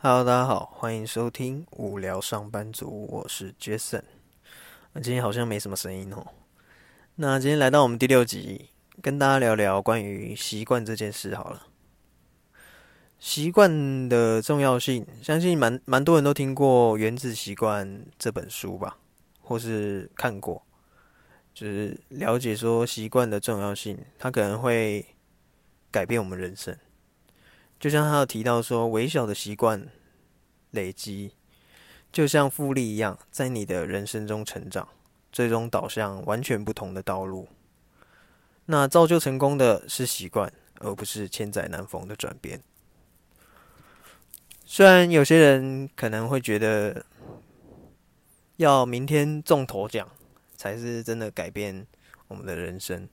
Hello，大家好，欢迎收听无聊上班族，我是 Jason。那今天好像没什么声音哦。那今天来到我们第六集，跟大家聊聊关于习惯这件事好了。习惯的重要性，相信蛮蛮多人都听过《原子习惯》这本书吧，或是看过，就是了解说习惯的重要性，它可能会改变我们人生。就像他有提到说，微小的习惯累积，就像复利一样，在你的人生中成长，最终导向完全不同的道路。那造就成功的是习惯，而不是千载难逢的转变。虽然有些人可能会觉得，要明天中头奖才是真的改变我们的人生。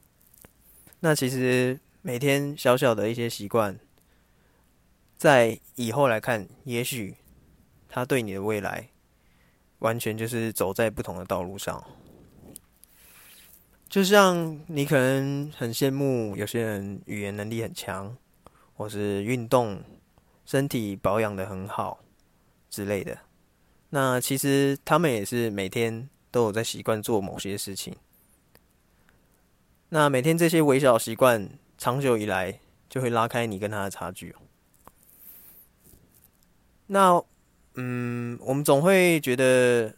那其实每天小小的一些习惯。在以后来看，也许他对你的未来完全就是走在不同的道路上。就像你可能很羡慕有些人语言能力很强，或是运动、身体保养的很好之类的。那其实他们也是每天都有在习惯做某些事情。那每天这些微小习惯，长久以来就会拉开你跟他的差距。那，嗯，我们总会觉得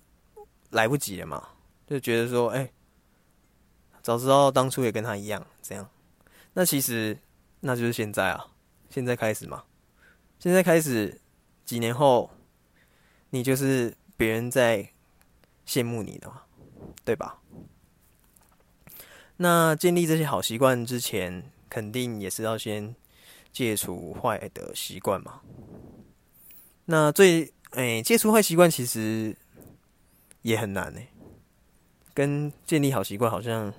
来不及了嘛，就觉得说，哎，早知道当初也跟他一样，这样。那其实那就是现在啊，现在开始嘛，现在开始，几年后，你就是别人在羡慕你的嘛，对吧？那建立这些好习惯之前，肯定也是要先戒除坏的习惯嘛。那最诶，戒除坏习惯其实也很难诶，跟建立好习惯好像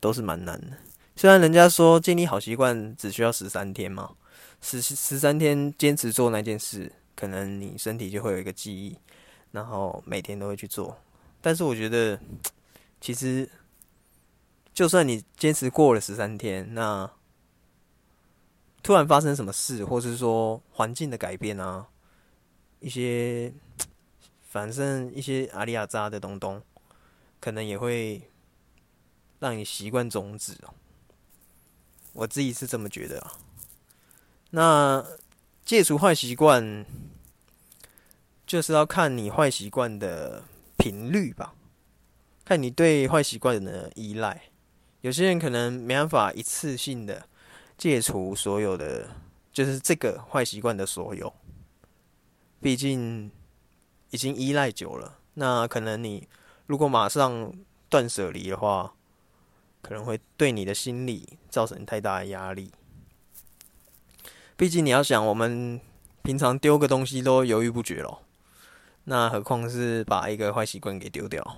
都是蛮难的。虽然人家说建立好习惯只需要十三天嘛，十十三天坚持做那件事，可能你身体就会有一个记忆，然后每天都会去做。但是我觉得，其实就算你坚持过了十三天，那突然发生什么事，或是说环境的改变啊。一些，反正一些阿里亚扎的东东，可能也会让你习惯终止哦。我自己是这么觉得啊。那戒除坏习惯，就是要看你坏习惯的频率吧，看你对坏习惯的依赖。有些人可能没办法一次性的戒除所有的，就是这个坏习惯的所有。毕竟已经依赖久了，那可能你如果马上断舍离的话，可能会对你的心理造成太大的压力。毕竟你要想，我们平常丢个东西都犹豫不决咯，那何况是把一个坏习惯给丢掉？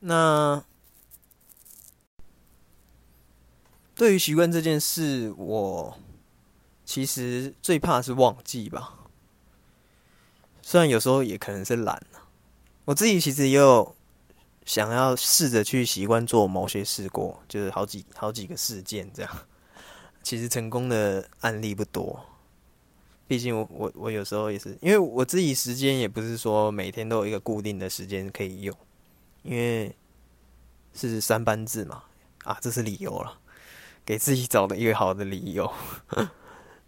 那对于习惯这件事，我。其实最怕是忘记吧，虽然有时候也可能是懒我自己其实也有想要试着去习惯做某些事过，就是好几好几个事件这样。其实成功的案例不多，毕竟我我我有时候也是，因为我自己时间也不是说每天都有一个固定的时间可以用，因为是三班制嘛，啊，这是理由了，给自己找的一个好的理由。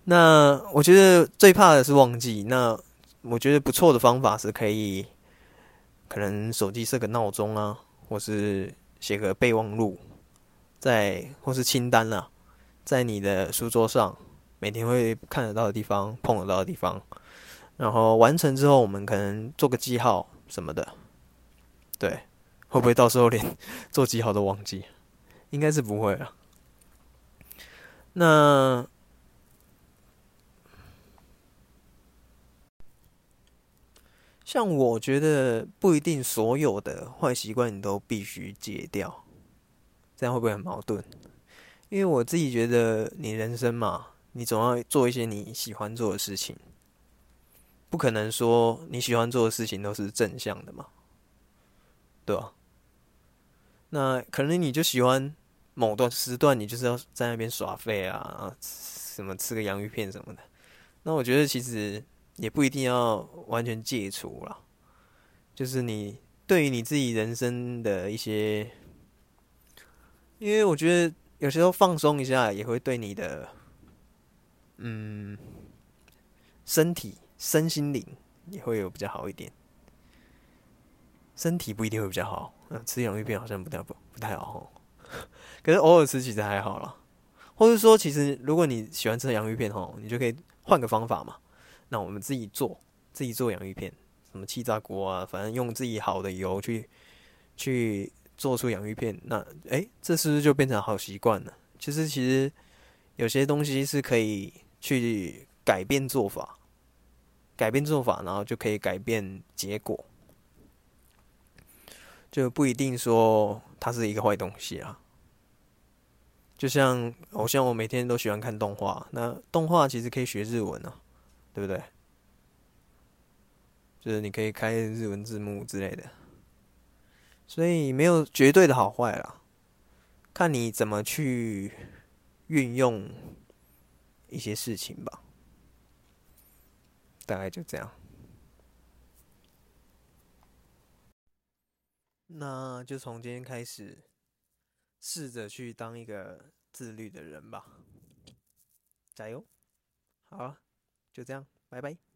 那我觉得最怕的是忘记。那我觉得不错的方法是可以，可能手机设个闹钟啊，或是写个备忘录，在或是清单啊，在你的书桌上，每天会看得到的地方、碰得到的地方，然后完成之后，我们可能做个记号什么的。对，会不会到时候连做记号都忘记？应该是不会了。那。像我觉得不一定所有的坏习惯你都必须戒掉，这样会不会很矛盾？因为我自己觉得，你人生嘛，你总要做一些你喜欢做的事情，不可能说你喜欢做的事情都是正向的嘛，对吧？那可能你就喜欢某段时段，你就是要在那边耍废啊，什么吃个洋芋片什么的，那我觉得其实也不一定要完全戒除了，就是你对于你自己人生的一些，因为我觉得有时候放松一下也会对你的，嗯，身体、身心灵也会有比较好一点。身体不一定会比较好，嗯，吃洋芋片好像不太不不太好，可是偶尔吃其实还好啦。或者说，其实如果你喜欢吃洋芋片吼，你就可以换个方法嘛。那我们自己做，自己做洋芋片，什么气炸锅啊，反正用自己好的油去去做出洋芋片。那诶，这是不是就变成好习惯了？其实，其实有些东西是可以去改变做法，改变做法，然后就可以改变结果。就不一定说它是一个坏东西啊。就像，好像我每天都喜欢看动画，那动画其实可以学日文啊，对不对？就是你可以开日文字幕之类的，所以没有绝对的好坏啦，看你怎么去运用一些事情吧。大概就这样。那就从今天开始，试着去当一个自律的人吧，加油！好，就这样，拜拜。